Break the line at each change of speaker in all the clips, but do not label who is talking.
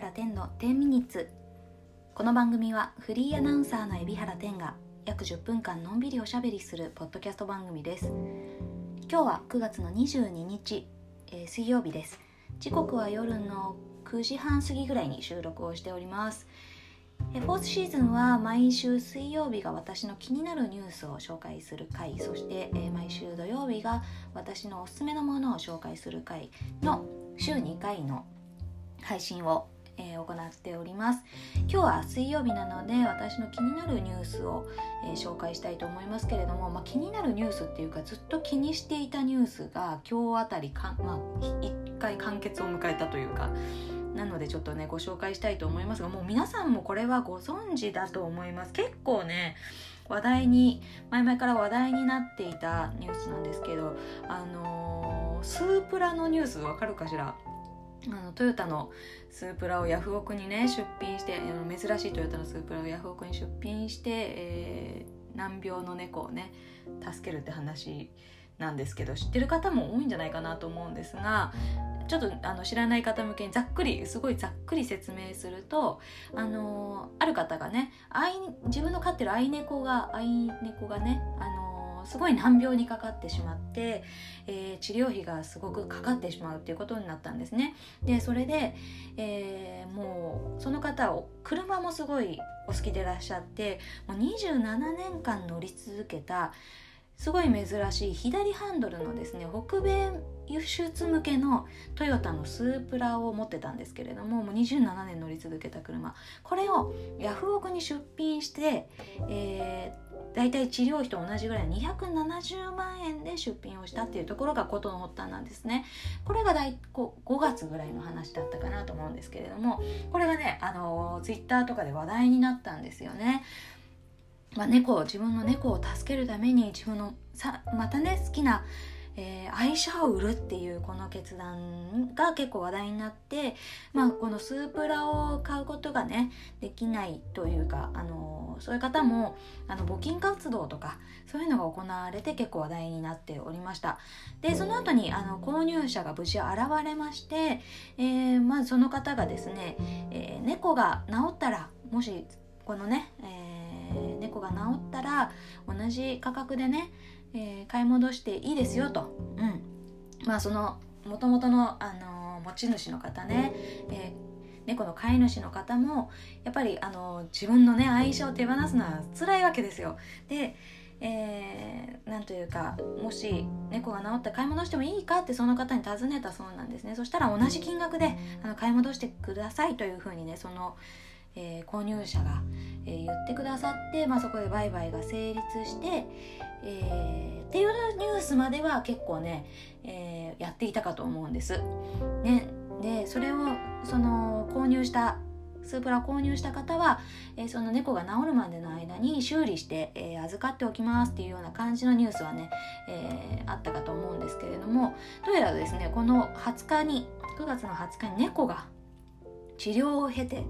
原天の10ミニッツ。この番組はフリーアナウンサーの海老原天が約10分間のんびりおしゃべりするポッドキャスト番組です。今日は9月の22日、えー、水曜日です。時刻は夜の9時半過ぎぐらいに収録をしております。フォースシーズンは毎週水曜日が私の気になるニュースを紹介する回そして、え毎週土曜日が私のおすすめのものを紹介する回の週2回の配信を、えー、行っております。今日は水曜日なので私の気になるニュースを、えー、紹介したいと思いますけれども、まあ、気になるニュースっていうかずっと気にしていたニュースが今日あたりか、まあ、1回完結を迎えたというかなのでちょっとねご紹介したいと思いますがもう皆さんもこれはご存知だと思います。結構ね話題に前々から話題になっていたニュースなんですけどあのー、スープラのニュースわかるかしら？あのトヨタのスープラをヤフオクにね出品して珍しいトヨタのスープラをヤフオクに出品して、えー、難病の猫をね助けるって話なんですけど知ってる方も多いんじゃないかなと思うんですがちょっとあの知らない方向けにざっくりすごいざっくり説明するとあのある方がね愛自分の飼ってる愛猫が愛猫がねあのすごい難病にかかってしまって、えー、治療費がすごくかかってしまうっていうことになったんですね。でそれで、えー、もうその方を車もすごいお好きでいらっしゃってもう27年間乗り続けたすごい珍しい左ハンドルのですね北米輸出向けのトヨタのスープラを持ってたんですけれどももう27年乗り続けた車。これをヤフオクに出品して、えー、大体治療費と同じぐらい270万円で出品をしたっていうところが事の発端なんですね。これが大5月ぐらいの話だったかなと思うんですけれどもこれがねあのツイッターとかで話題になったんですよね。まあ、猫自分の猫を助けるために自分のさまたね好きな、えー、愛車を売るっていうこの決断が結構話題になって、まあ、このスープラを買うことがねできないというか、あの、そういう方もあの募金活動とかそういうのが行われて結構話題になっておりました。でその後にあの購入者が無事現れまして、えー、まずその方がですね、え猫が治ったらもしこのね、えーー、猫が治ったら同じ価格でね、えー、買い戻していいですよと、うん、まあそのもともとの、あのー、持ち主の方ね、え猫の飼い主の方もやっぱり、あの自分のね愛車を手放すのは辛いわけですよ。でえー、なんというかもし猫が治ったら買い戻してもいいかってその方に尋ねたそうなんですね。そしたら同じ金額であの買い戻してくださいというふうにねその、えー、購入者が、えー、言ってくださって、まあ、そこで売買が成立して、えー、っていうニュースまでは結構ね、え、やっていたかと思うんです。ね、でそれをその購入したスープラ購入した方は、え、その猫が治るまでの間に修理して、え、預かっておきますっていうような感じのニュースはね、え、あったかと思うんですけれどもどうやらですねこの20日に9月の20日に猫が治療を経て、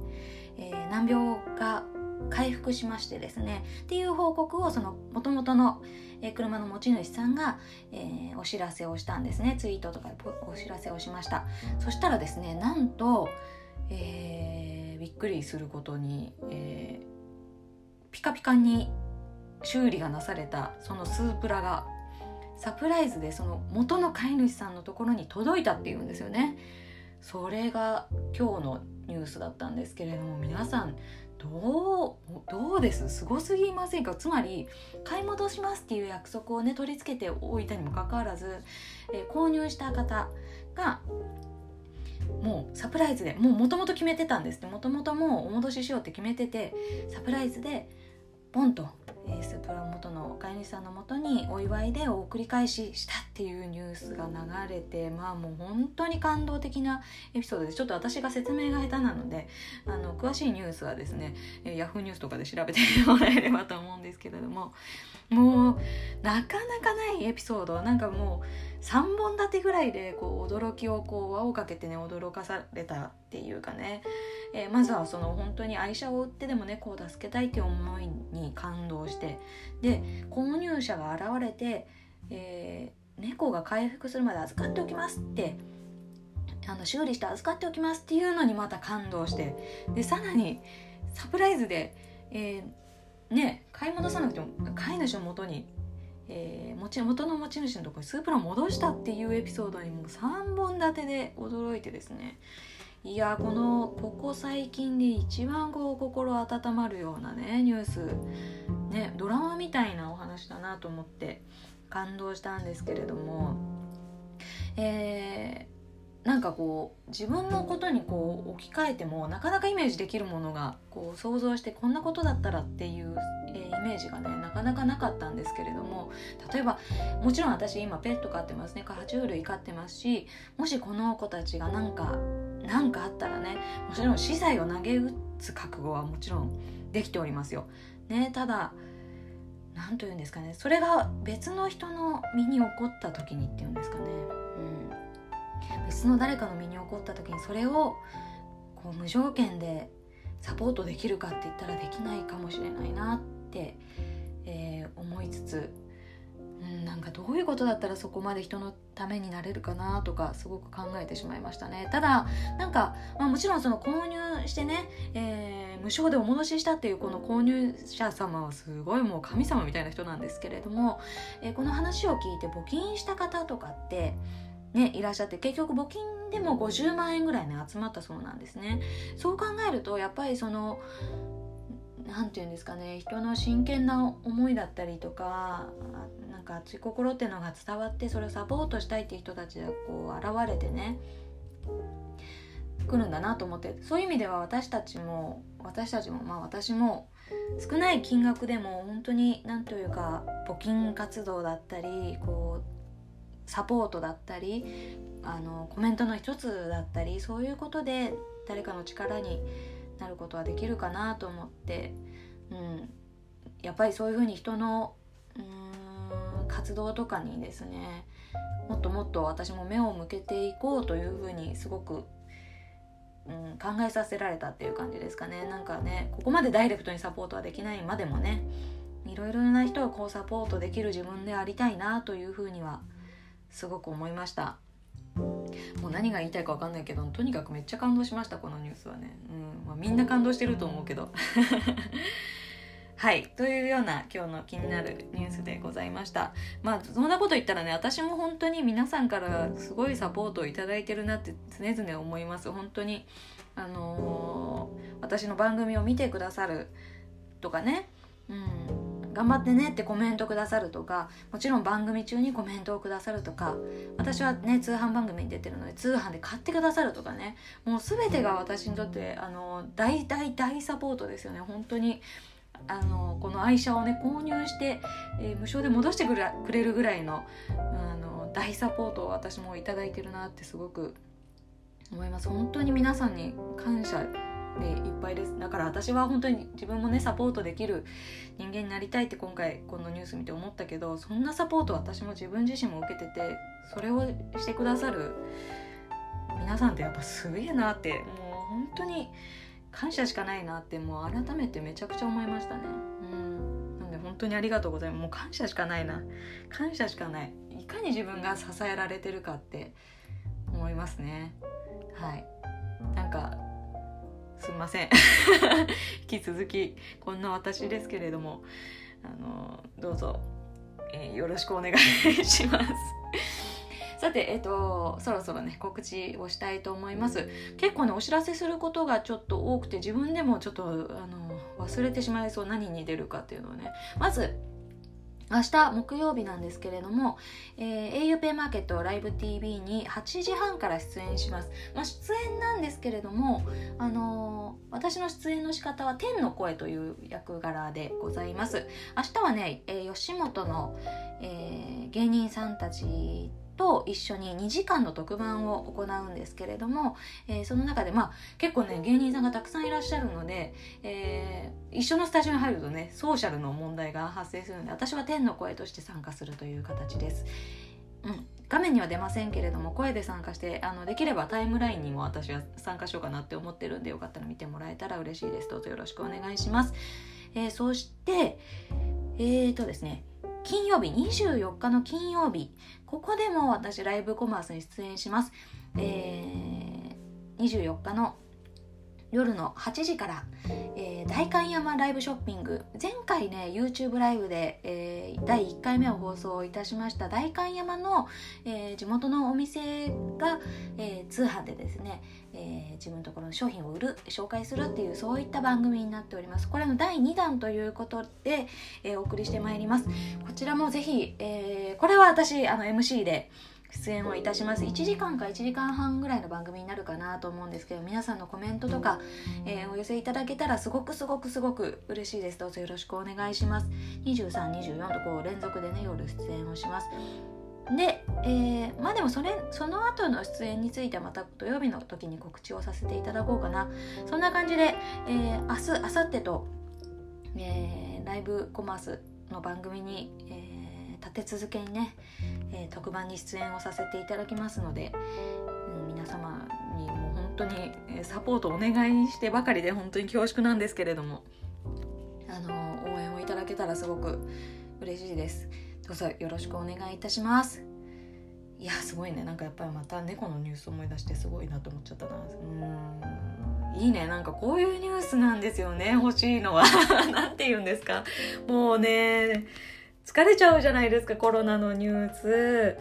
えー、難病が回復しましてですねっていう報告をその元々の、え、車の持ち主さんが、えー、お知らせをしたんですね。ツイートとかでお知らせをしました。そしたらですねなんと、えー、びっくりすることに、え、ピカピカに修理がなされたそのスープラがサプライズでその元の飼い主さんのところに届いたっていうんですよね。それが今日のニュースだったんですけれども皆さんどうどうです？すごすぎませんか？つまり買い戻しますっていう約束をね取り付けておいたにもかかわらず、えー、購入した方がもうサプライズでもうもともと決めてたんですって。もともともうお戻ししようって決めててサプライズでポンとえー、スープラ元の飼い主さんのもとにお祝いでお送り返ししたっていうニュースが流れてまあもう本当に感動的なエピソードですちょっと私が説明が下手なのであの詳しいニュースはですね、えー、ヤフーニュースとかで調べてもらえればと思うんですけれどももうなかなかないエピソードなんかもう3本立てぐらいでこう驚きをこう輪をかけてね驚かされたっていうかね。えー、まずはその本当に愛車を売ってでも猫を助けたいっていう思いに感動してで購入者が現れて、えー、猫が回復するまで預かっておきますってあの修理して預かっておきますっていうのにまた感動してでさらにサプライズで、えー、ね買い戻さなくても飼い主のもとに、えー、持ち元の持ち主のところにスープラを戻したっていうエピソードにもう3本立てで驚いてですね。いやこのここ最近で一番こう心温まるようなねニュース。ねドラマみたいなお話だなと思って感動したんですけれども。えーなんかこう自分のことにこう置き換えてもなかなかイメージできるものがこう想像してこんなことだったらっていう、えー、イメージがねなかなかなかったんですけれども例えばもちろん私今ペット飼ってますね爬虫類飼ってますしもしこの子たちが何か何かあったらねもちろん資材を投げ打つ覚悟はもちろんできておりますよ。ね、ただ何と言うんですかねそれが別の人の身に起こった時にっていうんですかね。うん別の誰かの身に起こった時にそれをこう無条件でサポートできるかって言ったらできないかもしれないなってて、えー、思いつつ、うん、なんかどういうことだったらそこまで人のためになれるかなとかすごく考えてしまいましたね。ただなんか、まあ、もちろんその購入してね、えー、無償でお戻ししたっていうこの購入者様はすごいもう神様みたいな人なんですけれども、えー、この話を聞いて募金した方とかってね、いらっしゃって結局募金でも50万円ぐらいね集まったそうなんですね。そう考えるとやっぱりその何て言うんですかね人の真剣な思いだったりとかなんか熱い心っていうのが伝わってそれをサポートしたいっていう人たちがこう現れてね来るんだなと思ってそういう意味では私たちも私たちもまあ私も少ない金額でも本当に何というか募金活動だったりこうサポートだったりあのコメントの一つだったりそういうことで誰かの力になることはできるかなと思って、うん、やっぱりそういうふうに人のうん活動とかにですねもっともっと私も目を向けていこうというふうにすごく、うん、考えさせられたっていう感じですかね。なんかねここまでダイレクトにサポートはできないまでもねいろいろな人をこうサポートできる自分でありたいなというふうにはすごく思いました。もう何が言いたいか分かんないけどとにかくめっちゃ感動しましたこのニュースはね、うん。まあ、みんな感動してると思うけど。はい。というような今日の気になるニュースでございました。まあそんなこと言ったらね私も本当に皆さんからすごいサポートを頂いてるなって常々思います。本当に。あのー、私の番組を見てくださるとかね。うん頑張ってねってコメントくださるとかもちろん番組中にコメントをくださるとか私はね通販番組に出てるので通販で買ってくださるとかねもう全てが私にとってあの大大大サポートですよね。本当にあのこの愛車をね購入して、えー、無償で戻してくれるぐらいのあの大サポートを私も頂いてるなってすごく思います。本当に皆さんに感謝でいっぱいです。だから私は本当に自分もねサポートできる人間になりたいって今回このニュース見て思ったけどそんなサポート私も自分自身も受けててそれをしてくださる皆さんってやっぱすげえなってもう本当に感謝しかないなってもう改めてめちゃくちゃ思いましたね。うん。なんで本当にありがとうございます。もう感謝しかないな。感謝しかない。いかに自分が支えられてるかって思いますね。はい。なんかすいません 引き続きこんな私ですけれどもあのどうぞ、えー、よろしくお願いします さて、えっ、ー、と、そろそろね、告知をしたいと思います。結構ね、お知らせすることがちょっと多くて、自分でもちょっと、あの、忘れてしまいそう、何に出るかっていうのをね。まず、明日木曜日なんですけれども、えー、au ペイマーケットライブ TV に8時半から出演します。まあ、出演なんですけれども、あのー、私の出演の仕方は天の声という役柄でございます。明日はね、えー、吉本の、えー、芸人さんたちと一緒に2時間の特番を行うんですけれども、えー、その中でまあ結構ね芸人さんがたくさんいらっしゃるので、えー、一緒のスタジオに入るとねソーシャルの問題が発生するので私は天の声として参加するという形です。うん、画面には出ませんけれども声で参加してあのできればタイムラインにも私は参加しようかなって思ってるんでよかったら見てもらえたら嬉しいです。どうぞよろしくお願いします、えー、そしてえーとですね金曜日24日の金曜日。ここでも私ライブコマースに出演します、え24日の夜の8時から、えー、代官山ライブショッピング。前回ね YouTube ライブで、えー、第1回目を放送いたしました。代官山の、えー、地元のお店が、え通販でですね、え自分のところの商品を売る紹介するっていうそういった番組になっております。これの第2弾ということで、えお送りしてまいります。こちらもぜひ、えこれは私あの MC で出演をいたします。1時間か1時間半ぐらいの番組になるかなと思うんですけど皆さんのコメントとか、えー、お寄せいただけたらすごくすごくすごく嬉しいです。どうぞよろしくお願いします。2324とこう連続でね夜出演をします。で、えー、まあでもそれその後の出演についてはまた土曜日の時に告知をさせていただこうかな。そんな感じで、えー、明日明後日と、えー、ライブコマースの番組に、えー立て続けにね、えー、特番に出演をさせていただきますので、うん、皆様にもう本当にサポートお願いしてばかりで本当に恐縮なんですけれどもあの応援をいただけたらすごく嬉しいです。どうぞよろしくお願いいたします。いやすごいね。なんかやっぱりまた猫のニュース思い出してすごいなと思っちゃったな。うん。いいね。なんかこういうニュースなんですよね。欲しいのは。何て言うんですか。もうね疲れちゃうじゃないですかコロナのニュース。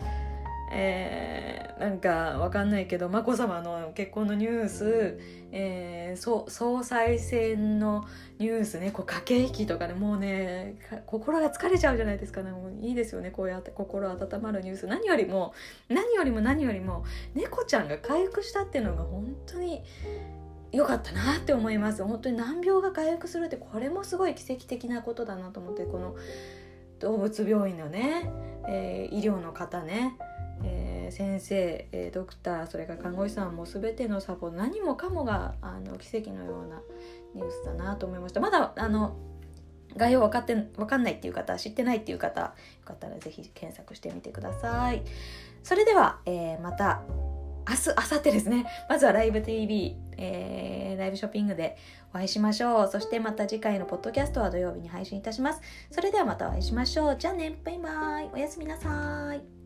えー、なんかわかんないけど眞子さまの結婚のニュース、えー、総裁選のニュースね。こう駆け引きとかね。もうね心が疲れちゃうじゃないですか。ねもういいですよね。こうやって心温まるニュース。何よりも何よりも何よりも猫ちゃんが回復したっていうのが本当に良かったなって思います。本当に難病が回復するってこれもすごい奇跡的なことだなと思ってこの動物病院のね、えー、医療の方ね、えー、先生、えー、ドクターそれから看護師さんも全てのサポート何もかもがあの奇跡のようなニュースだなと思いました。まだあの概要分かって分かんないっていう方知ってないっていう方よかったら是非検索してみてください。それでは、え、また明日、明後日ですね。まずはライブ TV、えー、ライブショッピングでお会いしましょう。そしてまた次回のポッドキャストは土曜日に配信いたします。それではまたお会いしましょう。じゃあね、バイバイ。おやすみなさい。